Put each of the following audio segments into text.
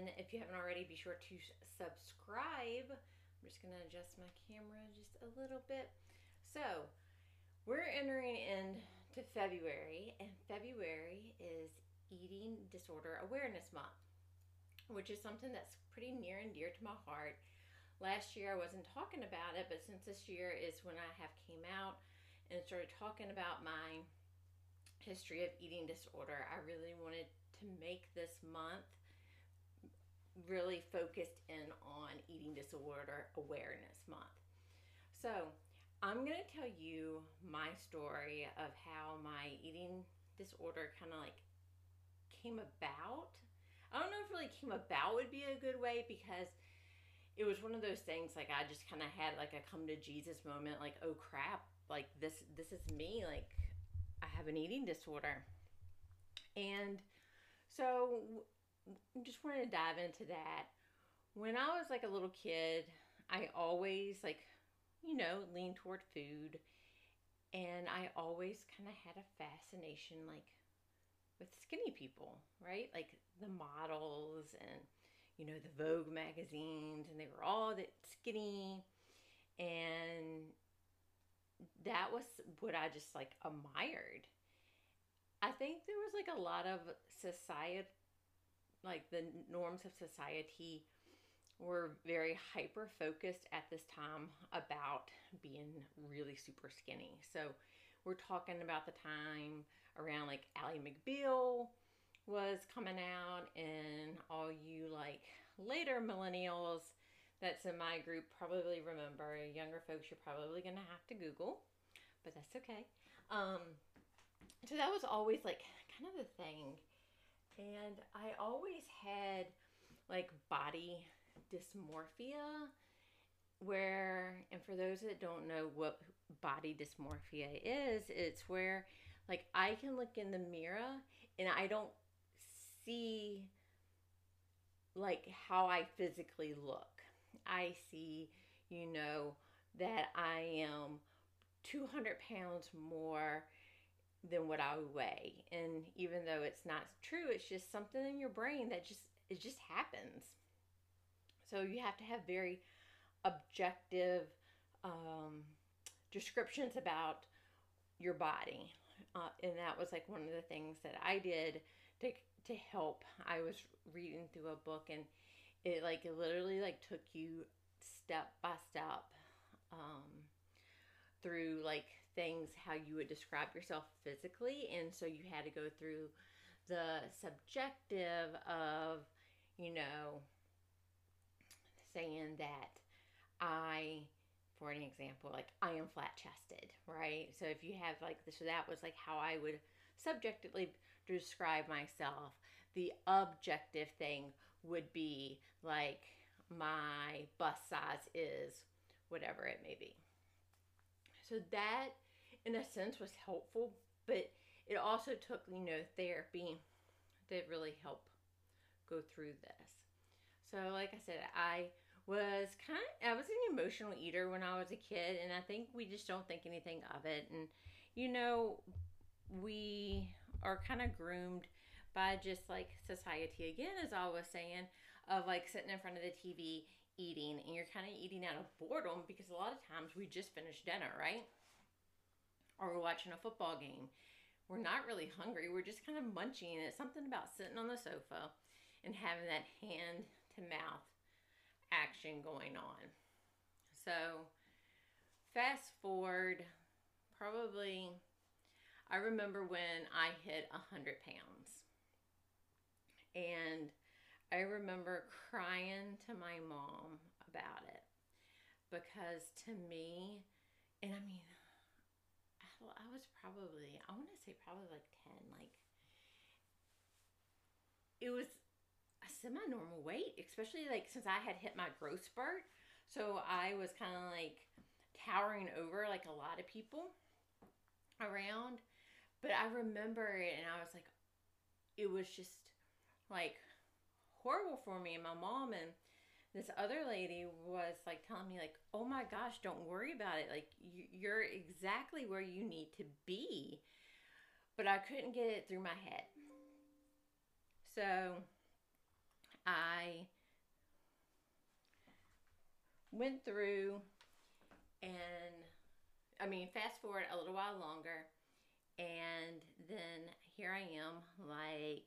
And if you haven't already, be sure to subscribe. I'm just going to adjust my camera just a little bit. So, we're entering into February, and February is Eating Disorder Awareness Month, which is something that's pretty near and dear to my heart. Last year I wasn't talking about it, but since this year is when I have came out and started talking about my history of eating disorder, I really wanted to make this month really focused in on eating disorder awareness month. So, I'm going to tell you my story of how my eating disorder kind of like came about. I don't know if really came about would be a good way because it was one of those things like I just kind of had like a come to Jesus moment like oh crap like this this is me like I have an eating disorder. And so just wanted to dive into that. When I was like a little kid, I always like you know, lean toward food. And I always kind of had a fascination, like, with skinny people, right? Like the models and, you know, the Vogue magazines, and they were all that skinny. And that was what I just like admired. I think there was like a lot of society, like the norms of society were very hyper focused at this time about being really super skinny. So we're talking about the time around like Ally McBeal was coming out, and all you like later millennials that's in my group probably remember. Younger folks, you're probably gonna have to Google, but that's okay. Um, so that was always like kind of the thing, and I always had like body dysmorphia where and for those that don't know what body dysmorphia is it's where like i can look in the mirror and i don't see like how i physically look. I see you know that i am 200 pounds more than what i weigh and even though it's not true it's just something in your brain that just it just happens so you have to have very objective um, descriptions about your body. Uh, and that was like one of the things that I did to to help. I was reading through a book and it like it literally like took you step by step um, through like things how you would describe yourself physically and so you had to go through the subjective of you know saying that I, for an example, like I am flat chested, right? So if you have like this, so that was like how I would subjectively describe myself. The objective thing would be like my bust size is whatever it may be. So that, in a sense, was helpful, but it also took, you know, therapy to really help go through this. So, like I said, I was kind of, I was an emotional eater when I was a kid, and I think we just don't think anything of it. And, you know, we are kind of groomed by just like society again, as I was saying, of like sitting in front of the TV eating, and you're kind of eating out of boredom because a lot of times we just finished dinner, right? Or we're watching a football game. We're not really hungry, we're just kind of munching. It's something about sitting on the sofa and having that hand to mouth action going on. So, fast forward, probably, I remember when I hit 100 pounds. And I remember crying to my mom about it because to me, and I mean, I was probably, I want to say probably like 10, like, it was a semi-normal weight, especially like since I had hit my growth spurt. So I was kind of like towering over like a lot of people around. But I remember it and I was like, it was just like horrible for me. And my mom and this other lady was like telling me like, oh my gosh, don't worry about it. Like you're exactly where you need to be. But I couldn't get it through my head. So I went through and I mean, fast forward a little while longer, and then here I am, like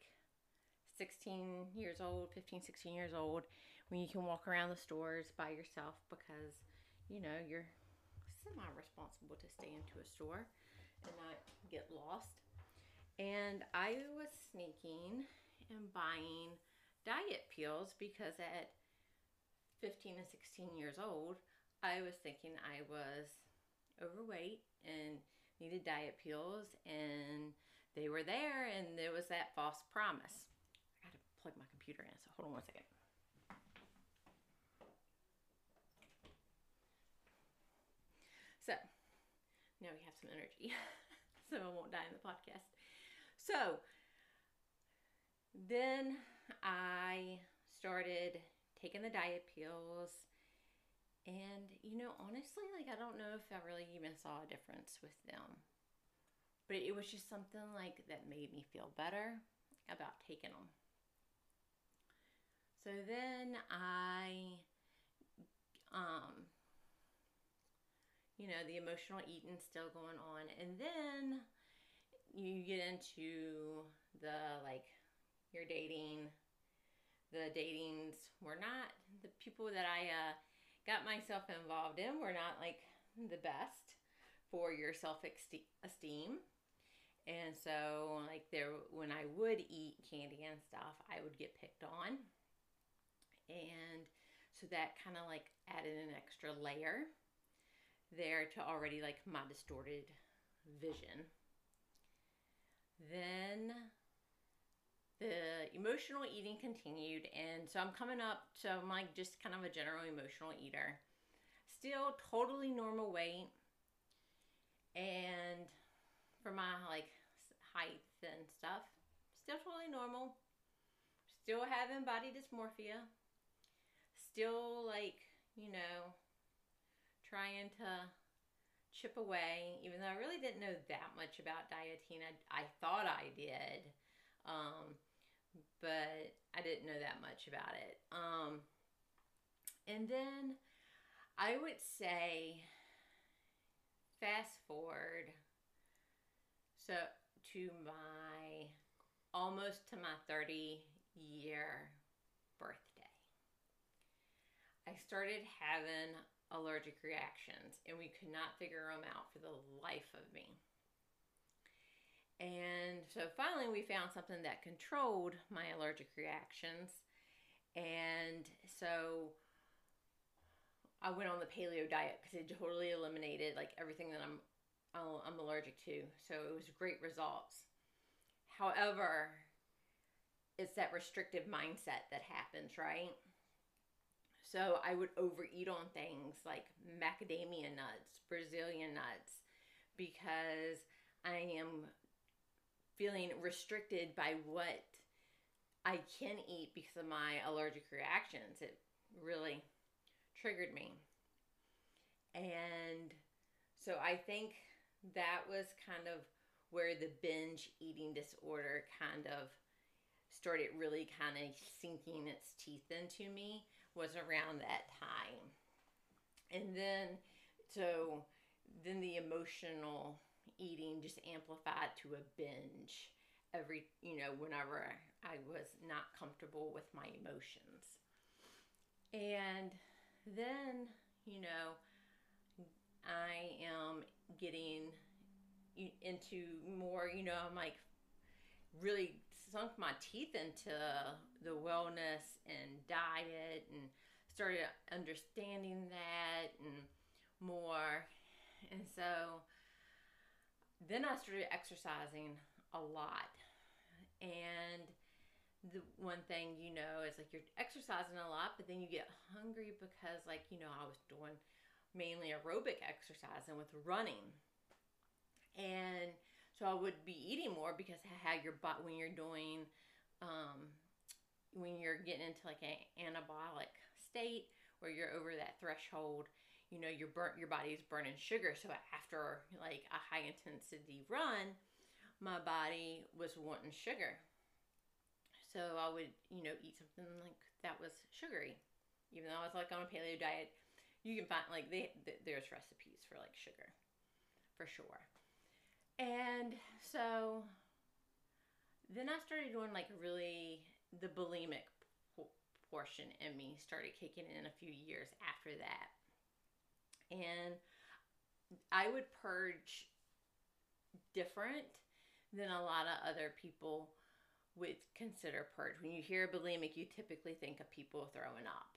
16 years old, 15, 16 years old, when you can walk around the stores by yourself because, you know, you're semi responsible to stay into a store and not get lost. And I was sneaking and buying diet pills because at 15 and 16 years old, I was thinking I was overweight and needed diet pills, and they were there, and there was that false promise. I gotta plug my computer in, so hold on one second. So, now we have some energy, so I won't die in the podcast. So, then I started taking the diet pills and, you know, honestly, like, I don't know if I really even saw a difference with them. But it was just something like that made me feel better about taking them. So then I, um, you know, the emotional eating still going on. And then you get into the like, you're dating. The datings were not the people that I, uh, got myself involved in were not like the best for your self esteem. And so, like, there, when I would eat candy and stuff, I would get picked on. And so that kind of like added an extra layer there to already like my distorted vision. Then the emotional eating continued and so i'm coming up so i'm like just kind of a general emotional eater. Still totally normal weight and for my like height and stuff still totally normal. Still having body dysmorphia. Still like you know trying to chip away even though i really didn't know that much about dieting i, I thought i did um, but I didn't know that much about it. Um, and then I would say, fast forward, so to my almost to my 30 year birthday. I started having allergic reactions and we could not figure them out for the life of me. And so finally, we found something that controlled my allergic reactions. And so I went on the paleo diet because it totally eliminated like everything that I'm uh, I'm allergic to. So it was great results. However, it's that restrictive mindset that happens, right? So I would overeat on things like macadamia nuts, Brazilian nuts, because I am feeling restricted by what I can eat because of my allergic reactions. It really triggered me. And so I think that was kind of where the binge eating disorder kind of started really kind of sinking its teeth into me was around that time. And then so then the emotional eating just amplified to a binge every, you know, whenever I was not comfortable with my emotions. And then, you know, I am getting into more, you know, I'm like really sunk my teeth into the wellness and diet and started understanding that and more. And so then I started exercising a lot. And the one thing you know is like you're exercising a lot, but then you get hungry because, like, you know, I was doing mainly aerobic exercising with running. And so I would be eating more because how your butt when you're doing, um, when you're getting into like an anabolic state where you're over that threshold, you know your burnt your body's burning sugar so after like a high intensity run my body was wanting sugar so i would you know eat something like that was sugary. Even though I was like on a paleo diet, you can find like they th- there's recipes for like sugar, for sure. And so then I started doing like really the bulimic portion in me started kicking in a few years after that. And I would purge different than a lot of other people would consider purge. When you hear bulimic, you typically think of people throwing up.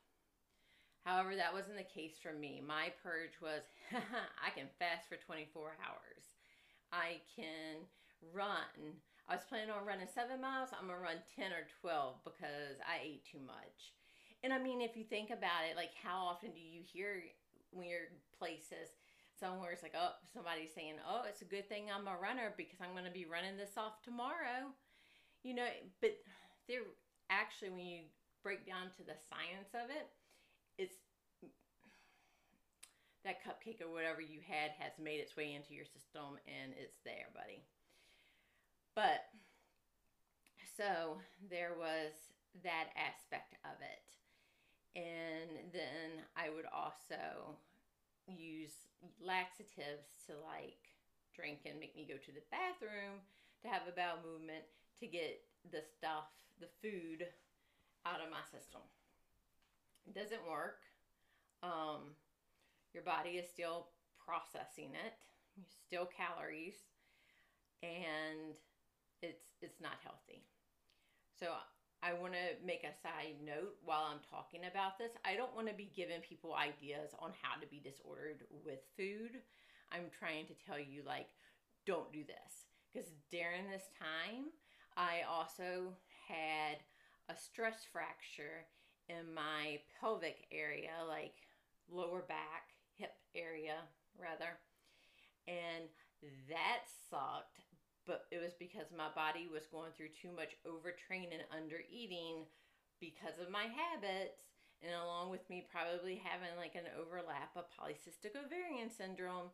However, that wasn't the case for me. My purge was I can fast for 24 hours. I can run. I was planning on running seven miles. I'm going to run 10 or 12 because I ate too much. And I mean, if you think about it, like how often do you hear when you're places somewhere it's like, oh, somebody's saying, oh, it's a good thing I'm a runner because I'm going to be running this off tomorrow you know, but they're actually, when you break down to the science of it, it's that cupcake or whatever you had has made its way into your system and it's there, buddy. But so there was that aspect of it. And then I would also use laxatives to like drink and make me go to the bathroom to have a bowel movement to get the stuff, the food out of my system. It doesn't work. Um, your body is still processing it. Still calories, and it's it's not healthy. So I want to make a side note while I'm talking about this. I don't want to be giving people ideas on how to be disordered with food. I'm trying to tell you like don't do this because during this time I also had a stress fracture in my pelvic area, like lower back, hip area, rather. And that sucked, but it was because my body was going through too much overtraining and under eating because of my habits, and along with me probably having like an overlap of polycystic ovarian syndrome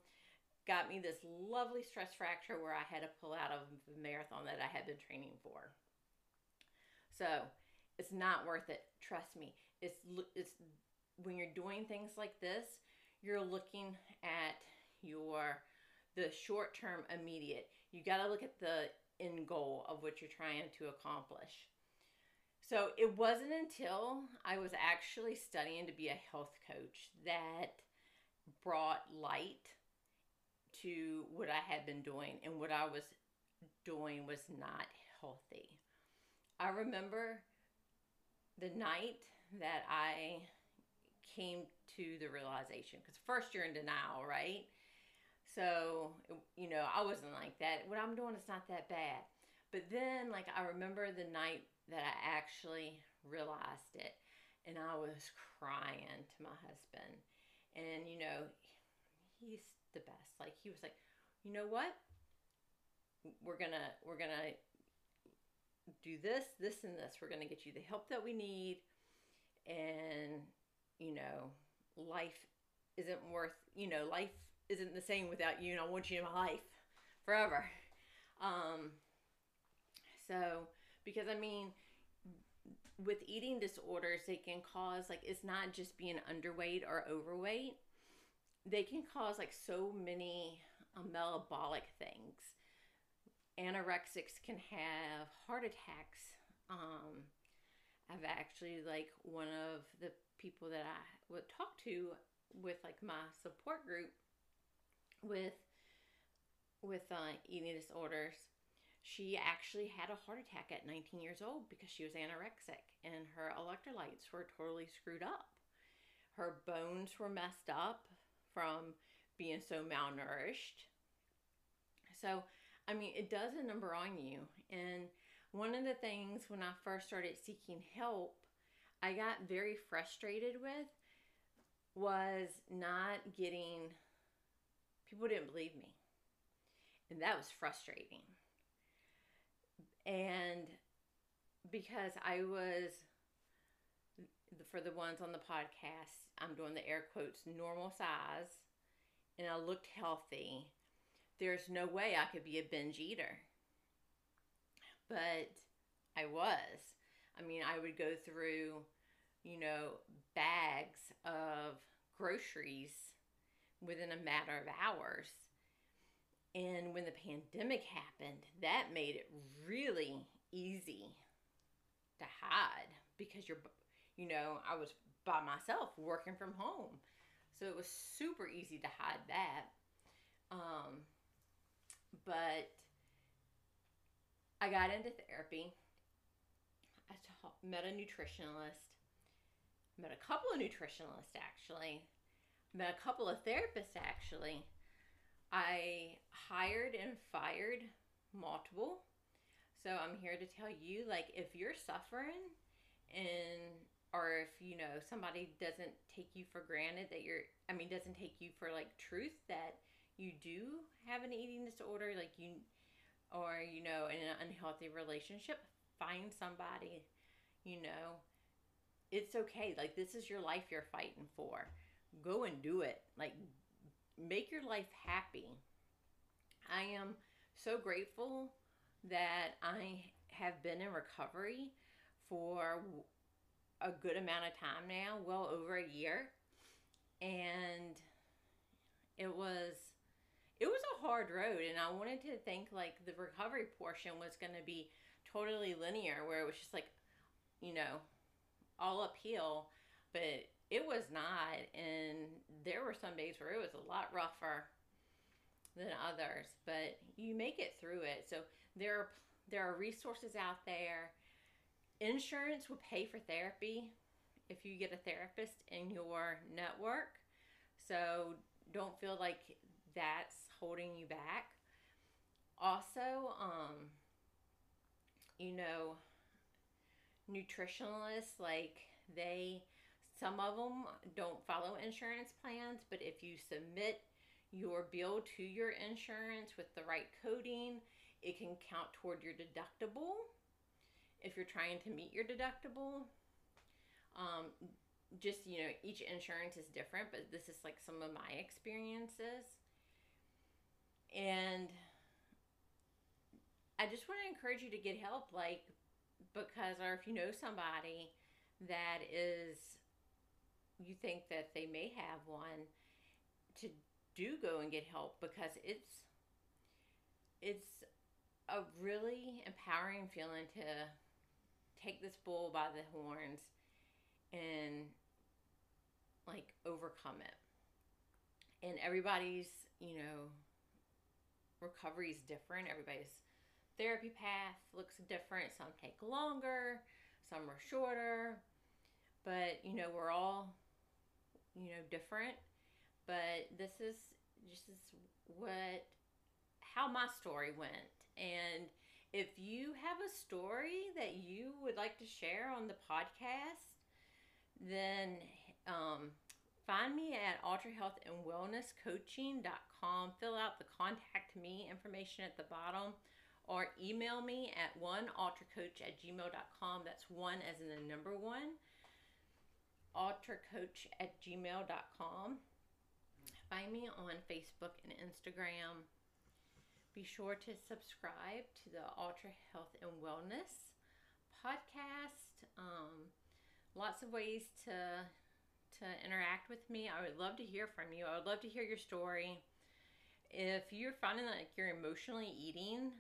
got me this lovely stress fracture where I had to pull out of the marathon that I had been training for. So it's not worth it. Trust me. It's it's when you're doing things like this, you're looking at your the short term immediate. You got to look at the end goal of what you're trying to accomplish. So it wasn't until I was actually studying to be a health coach that brought light to what I had been doing, and what I was doing was not healthy. I remember the night that I came to the realization because first you're in denial, right? So, you know, I wasn't like that. What I'm doing is not that bad. But then, like, I remember the night that I actually realized it, and I was crying to my husband. And, you know, he's the best. Like he was like, you know what? We're gonna we're gonna do this, this, and this. We're gonna get you the help that we need, and you know, life isn't worth. You know, life isn't the same without you, and I want you in my life forever. Um. So because I mean with eating disorders, they can cause like it's not just being underweight or overweight they can cause like so many um, metabolic things. Anorexics can have heart attacks. Um, I've actually like one of the people that I would talk to with like my support group with with uh, eating disorders. She actually had a heart attack at 19 years old because she was anorexic and her electrolytes were totally screwed up. Her bones were messed up from being so malnourished. So, I mean, it does a number on you. And one of the things when I first started seeking help, I got very frustrated with was not getting people didn't believe me. And that was frustrating. And because I was for the ones on the podcast, I'm doing the air quotes normal size and I looked healthy, there's no way I could be a binge eater. But I was. I mean, I would go through you know, bags of groceries within a matter of hours. And when the pandemic happened, that made it really easy to hide because you're, you know, I was by myself working from home. So it was super easy to hide that. Um, but I got into therapy. I ta- met a nutritionalist, met a couple of nutritionalists actually, a couple of therapists actually. I hired and fired multiple. So I'm here to tell you like if you're suffering and or if you know somebody doesn't take you for granted that you're I mean doesn't take you for like truth that you do have an eating disorder like you or you know in an unhealthy relationship find somebody you know it's okay like this is your life you're fighting for go and do it. Like make your life happy. I am so grateful that i have been in recovery for a good amount of time now well over a year. And it was it was a hard road and i wanted to think like the recovery portion was going to be totally linear where it was just like you know all uphill. But it was not and there were some days where it was a lot rougher than others but you make it through it. So there are there are resources out there. Insurance will pay for therapy if you get a therapist in your network. So don't feel like that's holding you back. Also, um, you know, nutritionalists like they some of them don't follow insurance plans, but if you submit your bill to your insurance with the right coding, it can count toward your deductible if you're trying to meet your deductible. Um, just, you know, each insurance is different, but this is like some of my experiences. And I just want to encourage you to get help, like, because, or if you know somebody that is, you think that they may have one, to do go and get help because it's, it's a really empowering feeling to take this bull by the horns and like overcome it. And everybody's, you know, recovery is different. Everybody's therapy path looks different. Some take longer, some are shorter. But, you know, we're all, you know, different. But this is just what how my story went. And if you have a story that you would like to share on the podcast, then um, Find me at ultrahealthandwellnesscoaching.com. Fill out the contact me information at the bottom or email me at oneultracoach at gmail.com. That's one as in the number one. Ultracoach at gmail.com. Find me on Facebook and Instagram. Be sure to subscribe to the Ultra Health and Wellness podcast. Um, lots of ways to to interact with me. I would love to hear from you. I would love to hear your story. If you're finding that like you're emotionally eating,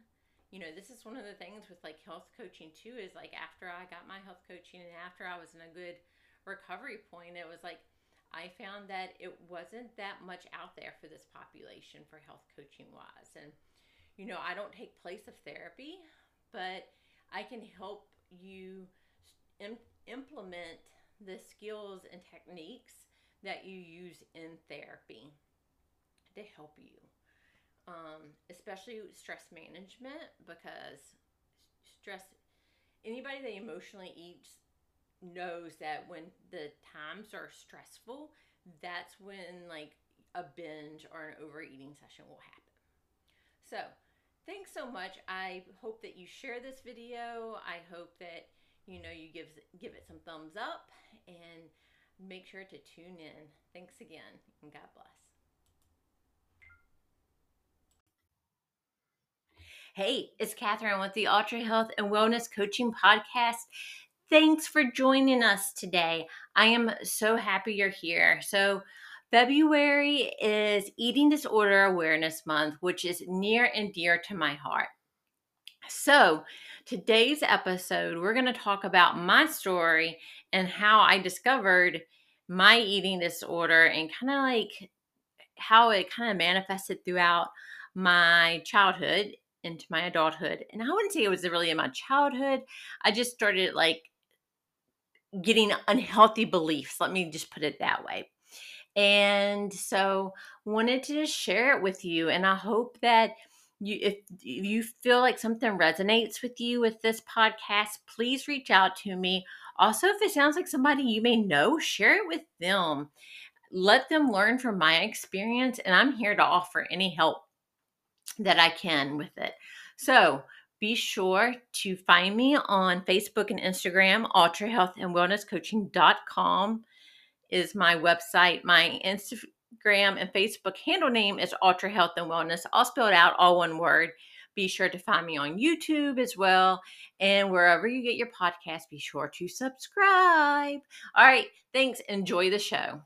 you know, this is one of the things with like health coaching too is like after I got my health coaching and after I was in a good recovery point, it was like I found that it wasn't that much out there for this population for health coaching wise. And, you know, I don't take place of therapy, but I can help you implement the skills and techniques that you use in therapy to help you. Um, especially stress management because stress anybody that emotionally eats knows that when the times are stressful that's when like a binge or an overeating session will happen so thanks so much i hope that you share this video i hope that you know you give give it some thumbs up and make sure to tune in. Thanks again, and God bless. Hey, it's Catherine with the Ultra Health and Wellness Coaching Podcast. Thanks for joining us today. I am so happy you're here. So, February is Eating Disorder Awareness Month, which is near and dear to my heart. So, today's episode, we're going to talk about my story and how I discovered my eating disorder and kind of like how it kind of manifested throughout my childhood into my adulthood. And I wouldn't say it was really in my childhood. I just started like getting unhealthy beliefs. Let me just put it that way. And so wanted to just share it with you. And I hope that you if, if you feel like something resonates with you with this podcast, please reach out to me. Also, if it sounds like somebody you may know, share it with them. Let them learn from my experience, and I'm here to offer any help that I can with it. So be sure to find me on Facebook and Instagram. Ultra Health and is my website. My Instagram and Facebook handle name is Ultra Health and Wellness, all spelled out, all one word. Be sure to find me on YouTube as well. And wherever you get your podcast, be sure to subscribe. All right. Thanks. Enjoy the show.